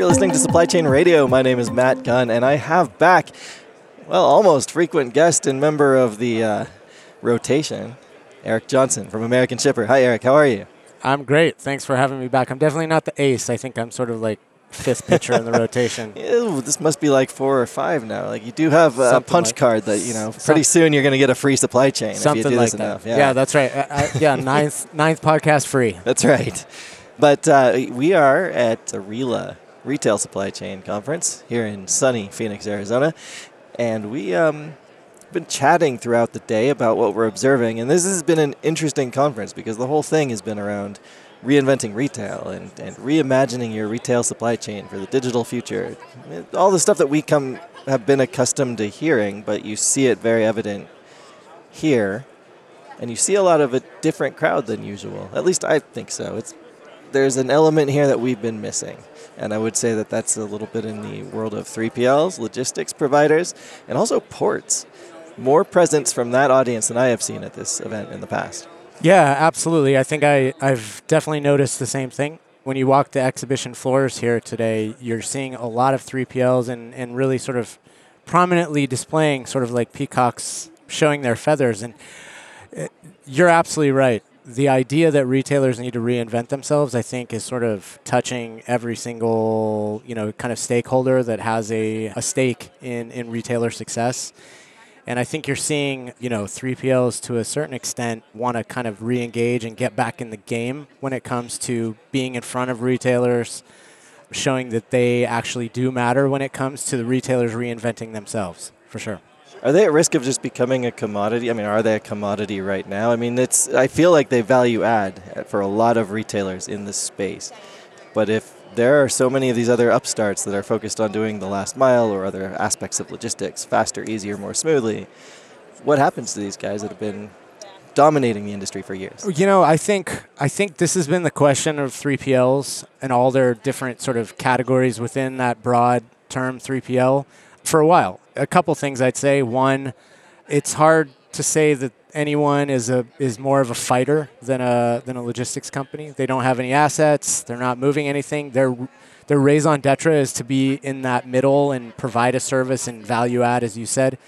You're listening to Supply Chain Radio. My name is Matt Gunn, and I have back, well, almost frequent guest and member of the uh, rotation, Eric Johnson from American Shipper. Hi, Eric. How are you? I'm great. Thanks for having me back. I'm definitely not the ace. I think I'm sort of like fifth pitcher in the rotation. Ew, this must be like four or five now. Like you do have a Something punch like- card that you know. Pretty soon you're going to get a free supply chain if you Something do like this that. enough. Yeah. that's right. I, I, yeah, ninth ninth podcast free. That's right. But uh, we are at the RILA Retail Supply Chain Conference here in sunny Phoenix, Arizona, and we um been chatting throughout the day about what we're observing, and this has been an interesting conference because the whole thing has been around reinventing retail and, and reimagining your retail supply chain for the digital future. All the stuff that we come have been accustomed to hearing, but you see it very evident here and you see a lot of a different crowd than usual. At least I think so. It's there's an element here that we've been missing, and I would say that that's a little bit in the world of 3PLs, logistics providers, and also ports. More presence from that audience than I have seen at this event in the past. Yeah, absolutely. I think I, I've definitely noticed the same thing. When you walk the exhibition floors here today, you're seeing a lot of 3PLs and, and really sort of prominently displaying sort of like peacocks showing their feathers. And uh, you're absolutely right. The idea that retailers need to reinvent themselves, I think, is sort of touching every single, you know, kind of stakeholder that has a, a stake in, in retailer success. And I think you're seeing, you know, 3PLs to a certain extent want to kind of re-engage and get back in the game when it comes to being in front of retailers, showing that they actually do matter when it comes to the retailers reinventing themselves, for sure. Are they at risk of just becoming a commodity? I mean, are they a commodity right now? I mean, it's I feel like they value add for a lot of retailers in this space. But if there are so many of these other upstarts that are focused on doing the last mile or other aspects of logistics faster, easier, more smoothly, what happens to these guys that have been dominating the industry for years? You know, I think I think this has been the question of 3PLs and all their different sort of categories within that broad term 3PL for a while. A couple things I'd say. One, it's hard to say that anyone is a is more of a fighter than a than a logistics company. They don't have any assets. They're not moving anything. Their their raison d'etre is to be in that middle and provide a service and value add, as you said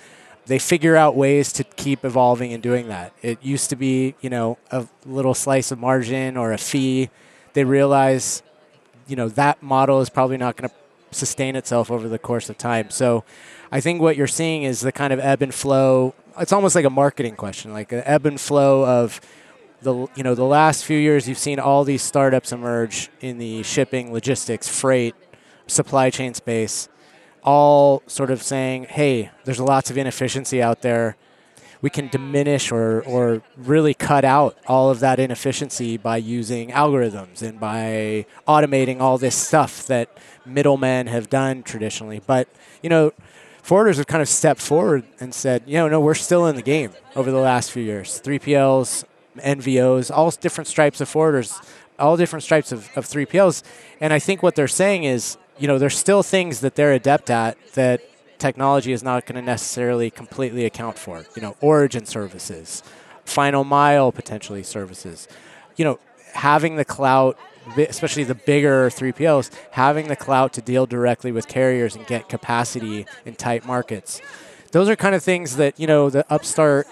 they figure out ways to keep evolving and doing that. It used to be, you know, a little slice of margin or a fee. They realize, you know, that model is probably not going to sustain itself over the course of time. So I think what you're seeing is the kind of ebb and flow. It's almost like a marketing question, like an ebb and flow of the you know the last few years you've seen all these startups emerge in the shipping, logistics, freight, supply chain space all sort of saying, hey, there's lots of inefficiency out there. We can diminish or, or really cut out all of that inefficiency by using algorithms and by automating all this stuff that middlemen have done traditionally. But, you know, forwarders have kind of stepped forward and said, you know, no, we're still in the game over the last few years. 3PLs, NVOs, all different stripes of forwarders, all different stripes of, of 3PLs. And I think what they're saying is, you know, there's still things that they're adept at that technology is not going to necessarily completely account for. You know, origin services, final mile potentially services. You know, having the clout, especially the bigger 3PLs, having the clout to deal directly with carriers and get capacity in tight markets. Those are kind of things that, you know, the upstart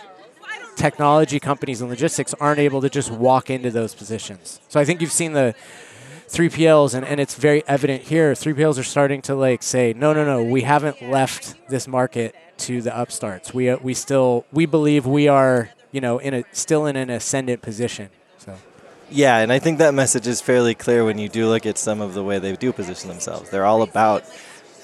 technology companies and logistics aren't able to just walk into those positions. So I think you've seen the 3PLs, and, and it's very evident here. 3PLs are starting to like say, no, no, no, we haven't left this market to the upstarts. We uh, we still we believe we are you know in a still in an ascendant position. So Yeah, and I think that message is fairly clear when you do look at some of the way they do position themselves. They're all about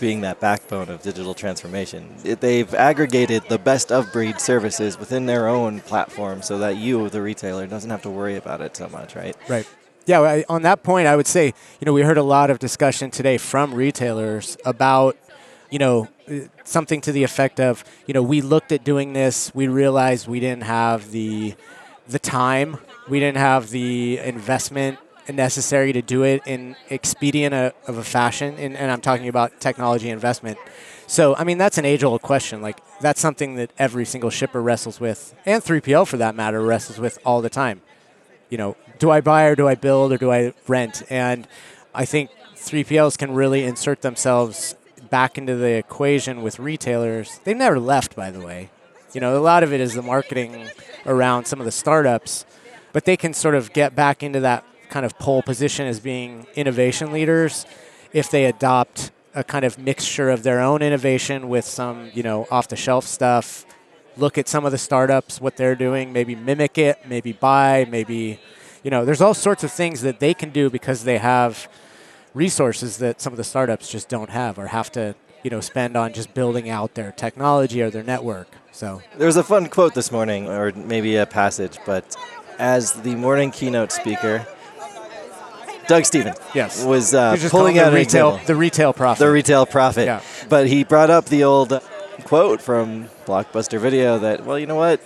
being that backbone of digital transformation. It- They've aggregated the best of breed services within their own platform so that you, the retailer, doesn't have to worry about it so much, right? Right. Yeah, on that point, I would say, you know, we heard a lot of discussion today from retailers about, you know, uh, something to the effect of, you know, we looked at doing this, we realized we didn't have the the time, we didn't have the investment necessary to do it in expedient a, of a fashion, and, and I'm talking about technology investment. So, I mean, that's an age-old question. Like, that's something that every single shipper wrestles with, and 3PL for that matter, wrestles with all the time you know, do I buy or do I build or do I rent? And I think 3PLs can really insert themselves back into the equation with retailers. They've never left, by the way. You know, a lot of it is the marketing around some of the startups, but they can sort of get back into that kind of pole position as being innovation leaders if they adopt a kind of mixture of their own innovation with some, you know, off the shelf stuff. Look at some of the startups, what they're doing, maybe mimic it, maybe buy, maybe, you know, there's all sorts of things that they can do because they have resources that some of the startups just don't have or have to, you know, spend on just building out their technology or their network. So there was a fun quote this morning, or maybe a passage, but as the morning keynote speaker, Doug Stephens. yes. was uh, pulling out the retail, the retail profit. The retail prophet. Yeah. But he brought up the old quote from Blockbuster Video that, well, you know what?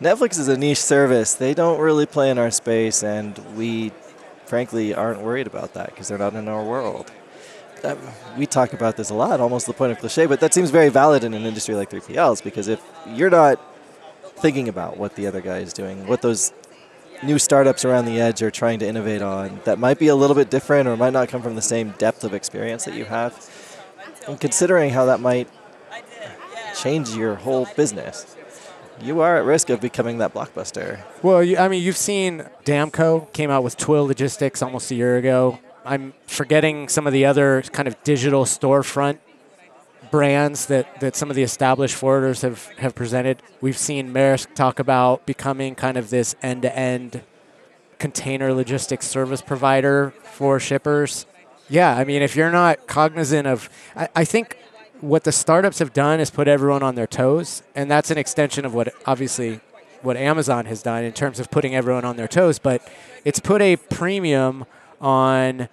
Netflix is a niche service. They don't really play in our space, and we, frankly, aren't worried about that because they're not in our world. Um, we talk about this a lot, almost the point of cliche, but that seems very valid in an industry like 3PLs because if you're not thinking about what the other guy is doing, what those new startups around the edge are trying to innovate on that might be a little bit different or might not come from the same depth of experience that you have. And considering how that might change your whole business, you are at risk of becoming that blockbuster. Well, I mean, you've seen Damco came out with Twill Logistics almost a year ago. I'm forgetting some of the other kind of digital storefront brands that, that some of the established forwarders have, have presented. We've seen Maersk talk about becoming kind of this end to end container logistics service provider for shippers. Yeah, I mean, if you're not cognizant of, I, I think what the startups have done is put everyone on their toes, and that's an extension of what obviously what Amazon has done in terms of putting everyone on their toes, but it's put a premium on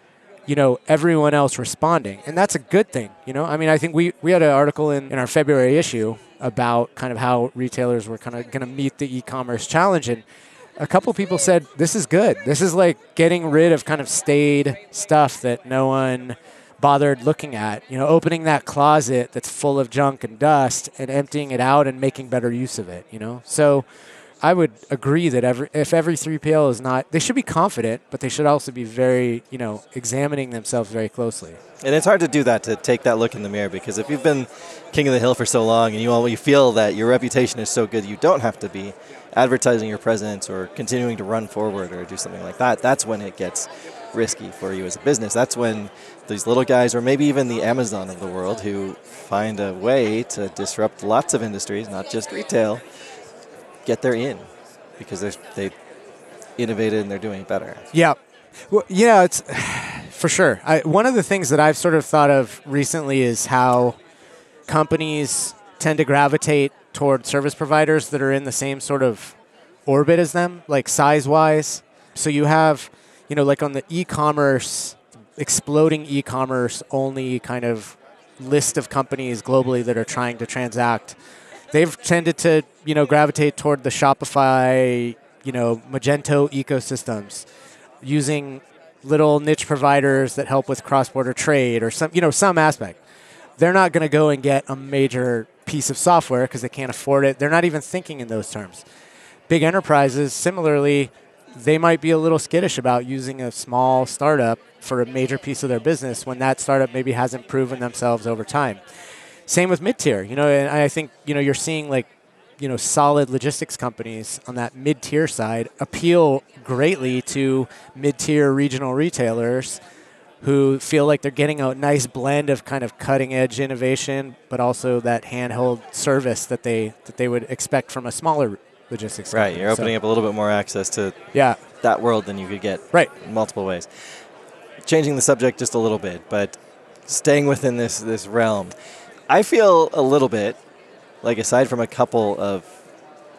you know everyone else responding and that's a good thing you know? I mean i think we, we had an article in, in our february issue about kind of how retailers were kind of going to meet the e-commerce challenge and a couple people said this is good. This is like getting rid of kind of staid stuff that no one bothered looking at you know opening that closet that's full of junk and dust and emptying it out and making better use of it you know so I would agree that every, if every 3PL is not, they should be confident, but they should also be very, you know, examining themselves very closely. And it's hard to do that to take that look in the mirror because if you've been king of the hill for so long and you all you feel that your reputation is so good, you don't have to be advertising your presence or continuing to run forward or do something like that. That's when it gets risky for you as a business. That's when these little guys, or maybe even the Amazon of the world, who find a way to disrupt lots of industries, not just retail get their in because they're, they innovated and they're doing better. Yeah. Well, yeah, it's for sure. I, one of the things that I've sort of thought of recently is how companies tend to gravitate toward service providers that are in the same sort of orbit as them, like size wise. So you have, you know, like on the e commerce, exploding e commerce only kind of list of companies globally that are trying to transact they've tended to you know gravitate toward the Shopify, you know, Magento ecosystems, using little niche providers that help with cross-border trade or some you know some aspect. They're not going to go and get a major piece of software because they can't afford it. They're not even thinking in those terms. Big enterprises, similarly, they might be a little skittish about using a small startup for a major piece of their business when that startup maybe hasn't proven themselves over time. Same with mid tier. You know, and I think you know you're seeing like you know solid logistics companies on that mid tier side appeal greatly to mid tier regional retailers who feel like they're getting a nice blend of kind of cutting edge innovation, but also that handheld service that they that they would expect from a smaller logistics. Right, company. you're opening so, up a little bit more access to yeah that world than you could get right in multiple ways. Changing the subject just a little bit, but staying within this this realm. I feel a little bit like aside from a couple of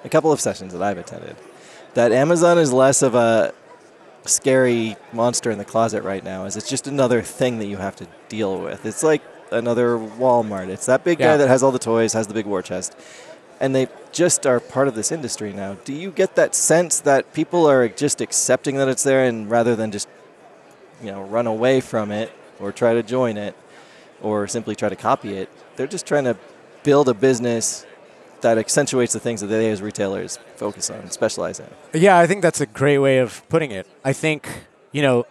a couple of sessions that I've attended, that Amazon is less of a scary monster in the closet right now. Is it's just another thing that you have to deal with. It's like another Walmart. It's that big yeah. guy that has all the toys, has the big war chest, and they just are part of this industry now. Do you get that sense that people are just accepting that it's there, and rather than just you know run away from it or try to join it, or simply try to copy it, they're just trying to build a business that accentuates the things that they as retailers focus on and specialize in. Yeah, I think that's a great way of putting it. I think, you know,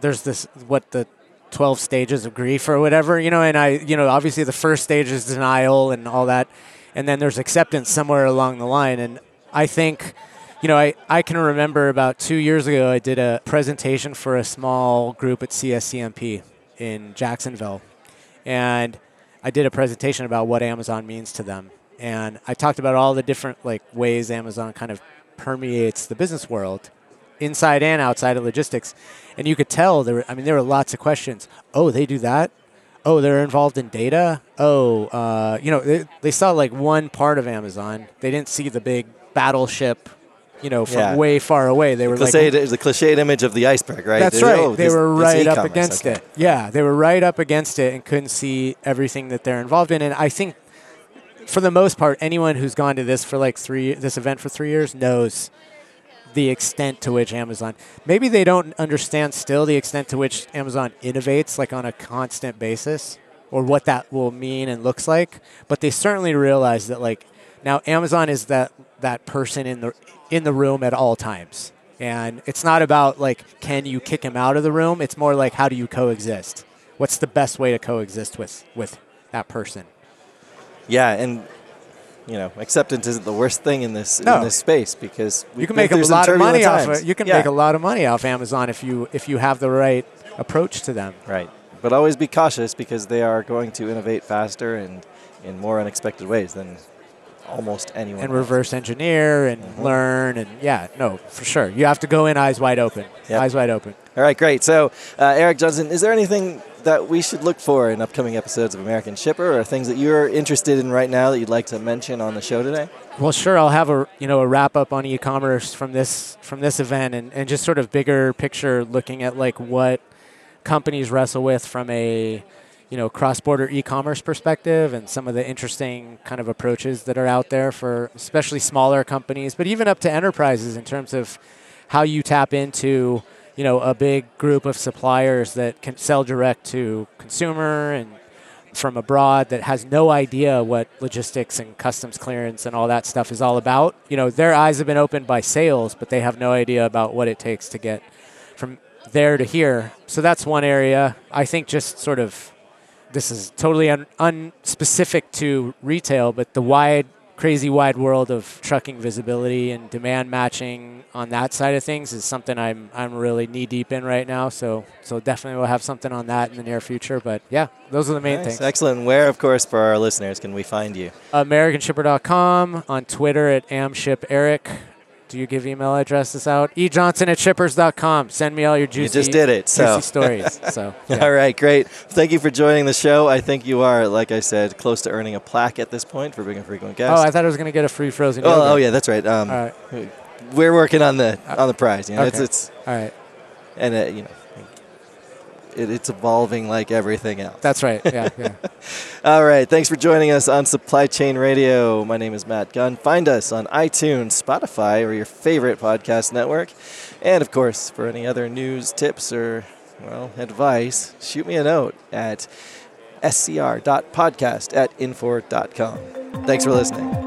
there's this what the 12 stages of grief or whatever, you know, and I, you know, obviously the first stage is denial and all that. And then there's acceptance somewhere along the line. And I think, you know, I, I can remember about two years ago, I did a presentation for a small group at CSCMP in Jacksonville. And I did a presentation about what Amazon means to them. And I talked about all the different like ways Amazon kind of permeates the business world inside and outside of logistics. And you could tell there. Were, I mean, there were lots of questions. Oh, they do that. Oh, they're involved in data. Oh, uh, you know, they, they, saw like one part of Amazon. They didn't see the big battleship. You know, from yeah. way far away. They the were cliched, like the cliched image of the iceberg, right? That's they, right. Oh, they this, were right up against okay. it. Yeah, they were right up against it and couldn't see everything that they're involved in. And I think, for the most part, anyone who's gone to this for like three this event for three years knows the extent to which Amazon maybe they don't understand still the extent to which Amazon innovates like on a constant basis or what that will mean and looks like but they certainly realize that like now Amazon is that that person in the in the room at all times. And it's not about like can you kick him out of the room? It's more like how do you coexist? What's the best way to coexist with with that person? Yeah and you know, acceptance isn't the worst thing in this no. in this space because you can make a lot of money times. off. It. You can yeah. make a lot of money off Amazon if you if you have the right approach to them. Right, but always be cautious because they are going to innovate faster and in more unexpected ways than almost anyone. And else. reverse engineer and mm-hmm. learn and yeah, no, for sure. You have to go in eyes wide open. Yep. Eyes wide open. All right, great. So, uh, Eric Johnson, is there anything that we should look for in upcoming episodes of American Shipper, or things that you're interested in right now that you'd like to mention on the show today? Well, sure. I'll have a you know a wrap up on e-commerce from this from this event, and, and just sort of bigger picture, looking at like what companies wrestle with from a you know cross-border e-commerce perspective and some of the interesting kind of approaches that are out there for especially smaller companies but even up to enterprises in terms of how you tap into you know, a big group of suppliers that can sell direct to consumer and from abroad that has no idea what logistics and customs clearance and all that stuff is all about. You know, their eyes have been opened by sales, but they have no idea about what it takes to get from there to here. So that's one area. I think just sort of this is totally un- unspecific to retail, but the wide crazy wide world of trucking visibility and demand matching on that side of things is something I'm I'm really knee deep in right now. So so definitely we'll have something on that in the near future. But yeah, those are the main nice. things. Excellent. Where, of course, for our listeners, can we find you? AmericanShipper.com on Twitter at AmShipEric. Do you give email addresses out? ejohnson at shippers.com. Send me all your juicy, you just did it, so. stories. So, yeah. All right, great. Thank you for joining the show. I think you are, like I said, close to earning a plaque at this point for being a frequent guest. Oh, I thought I was going to get a free frozen oh. Oh, yeah, that's right. Um, all right. We're working on the on the prize. You know, okay. it's, it's all right. And uh, you know, it, it's evolving like everything else. That's right. Yeah, yeah. All right. Thanks for joining us on Supply Chain Radio. My name is Matt Gunn. Find us on iTunes, Spotify, or your favorite podcast network. And of course, for any other news, tips, or well, advice, shoot me a note at scr.podcast at infor.com. Thanks for listening.